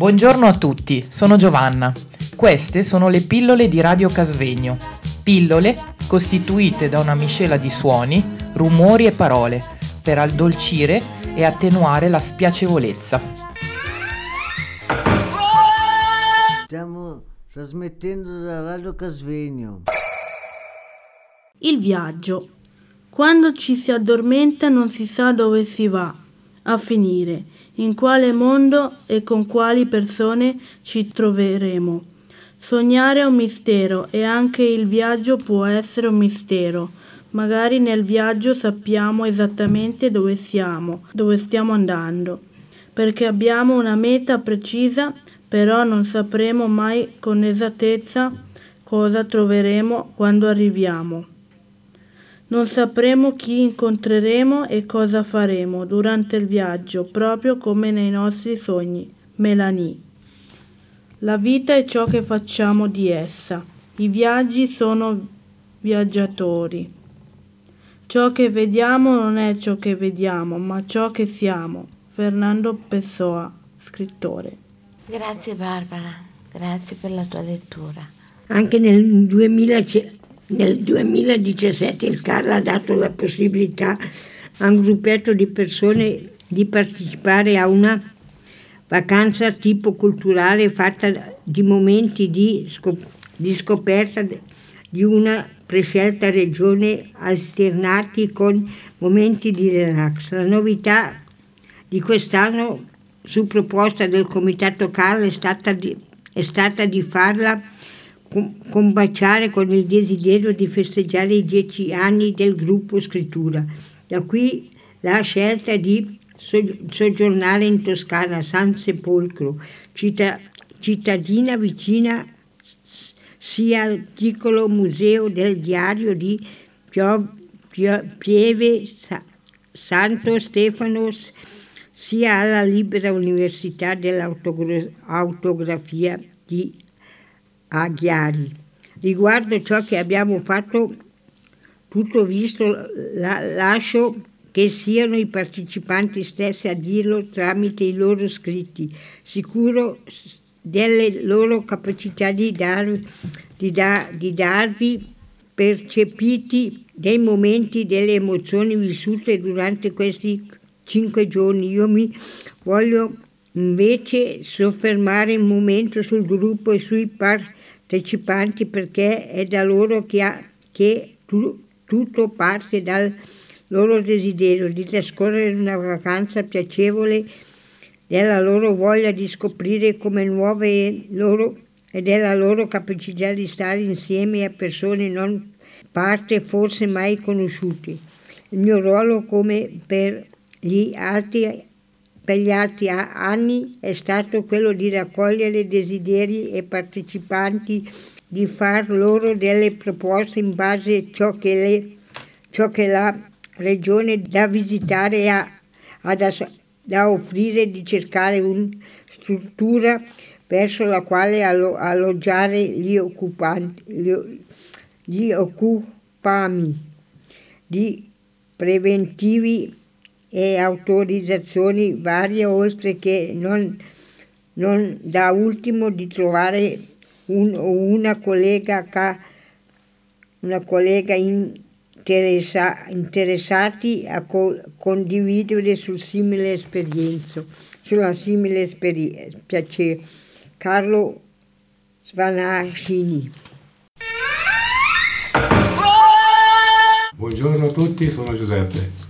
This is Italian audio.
Buongiorno a tutti, sono Giovanna. Queste sono le pillole di Radio Casvegno. Pillole costituite da una miscela di suoni, rumori e parole per addolcire e attenuare la spiacevolezza. Stiamo trasmettendo da Radio Casvegno. Il viaggio. Quando ci si addormenta non si sa dove si va a finire, in quale mondo e con quali persone ci troveremo. Sognare è un mistero e anche il viaggio può essere un mistero. Magari nel viaggio sappiamo esattamente dove siamo, dove stiamo andando, perché abbiamo una meta precisa, però non sapremo mai con esattezza cosa troveremo quando arriviamo. Non sapremo chi incontreremo e cosa faremo durante il viaggio, proprio come nei nostri sogni. Melanie. La vita è ciò che facciamo di essa. I viaggi sono viaggiatori. Ciò che vediamo non è ciò che vediamo, ma ciò che siamo. Fernando Pessoa, scrittore. Grazie Barbara, grazie per la tua lettura. Anche nel 2000 nel 2017 il CAR ha dato la possibilità a un gruppetto di persone di partecipare a una vacanza tipo culturale fatta di momenti di, scop- di scoperta di una prescelta regione alternati con momenti di relax. La novità di quest'anno su proposta del Comitato CAR è stata di, è stata di farla combaciare con il desiderio di festeggiare i dieci anni del gruppo Scrittura. Da qui la scelta di soggiornare in Toscana, San Sepolcro, cittadina vicina sia al piccolo museo del diario di Pieve Santo Stefano sia alla libera università dell'autografia di a Chiari. Riguardo ciò che abbiamo fatto, tutto visto, la, lascio che siano i partecipanti stessi a dirlo tramite i loro scritti, sicuro delle loro capacità di, dar, di, da, di darvi percepiti dei momenti, delle emozioni vissute durante questi cinque giorni. Io mi voglio invece soffermare un momento sul gruppo e sui partecipanti perché è da loro che, ha, che tu, tutto parte dal loro desiderio di trascorrere una vacanza piacevole, della loro voglia di scoprire come nuove loro e della loro capacità di stare insieme a persone non parte forse mai conosciute. Il mio ruolo come per gli altri per gli altri anni è stato quello di raccogliere desideri e partecipanti, di far loro delle proposte in base a ciò che, le, ciò che la regione da visitare ha, da, da, offrire, di cercare una struttura verso la quale alloggiare gli, occupanti, gli, gli occupami di preventivi e autorizzazioni varie, oltre che non, non da ultimo di trovare un, una collega, una collega interessa, interessati a co, condividere sul simile esperienza, sulla simile esperienza. Piacere. Carlo Svanascini. Buongiorno a tutti, sono Giuseppe.